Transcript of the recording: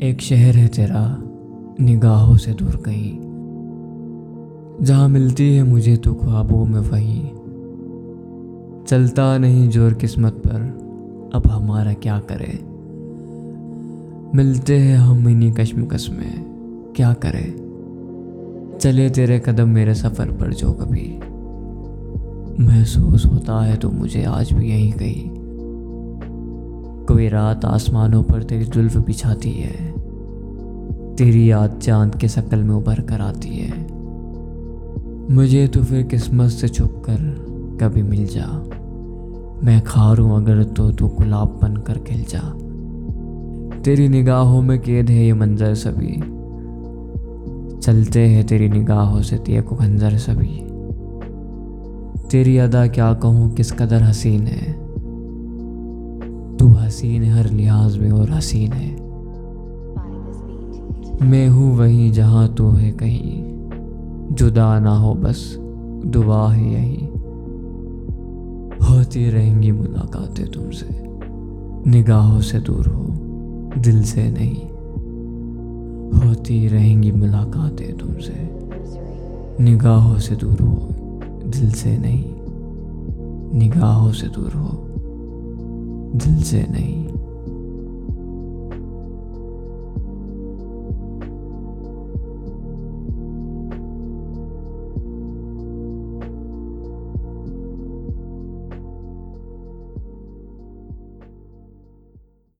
एक शहर है तेरा, निगाहों से दूर कहीं। जहाँ मिलती है मुझे तो ख्वाबों में वहीं। चलता नहीं ज़ोर किस्मत पर, अब हमारा क्या करे? मिलते हैं हम इन्हीं कश्मकश में, क्या करे? चले तेरे कदम मेरे सफ़र पर जो कभी। महसूस होता है तो मुझे आज भी यहीं कहीं। कोई रात आसमानों पर तेरी जुल्फ बिछाती है। तेरी याद चाँद के शक्ल में उभर कर आती है। मुझे तो फिर किस्मत से छुप कर कभी मिल जा। मैं खारूं अगर तो तू गुलाब बन कर खिल जा। तेरी निगाहों में कैद है ये मंजर सभी। चलते हैं तेरी निगाहों से तेरे को खंजर सभी। तेरी अदा क्या कहूँ किस कदर हसीन है। तू हसीन हर लिहाज में और हसीन है। मैं हूँ वहीं जहाँ तू है कहीं। जुदा ना हो बस, दुआ है यही। होती रहेंगी मुलाकातें तुमसे, निगाहों से दूर हो, दिल से नहीं। होती रहेंगी मुलाकातें तुमसे, निगाहों से दूर हो, दिल से नहीं। निगाहों से दूर हो दिल से नहीं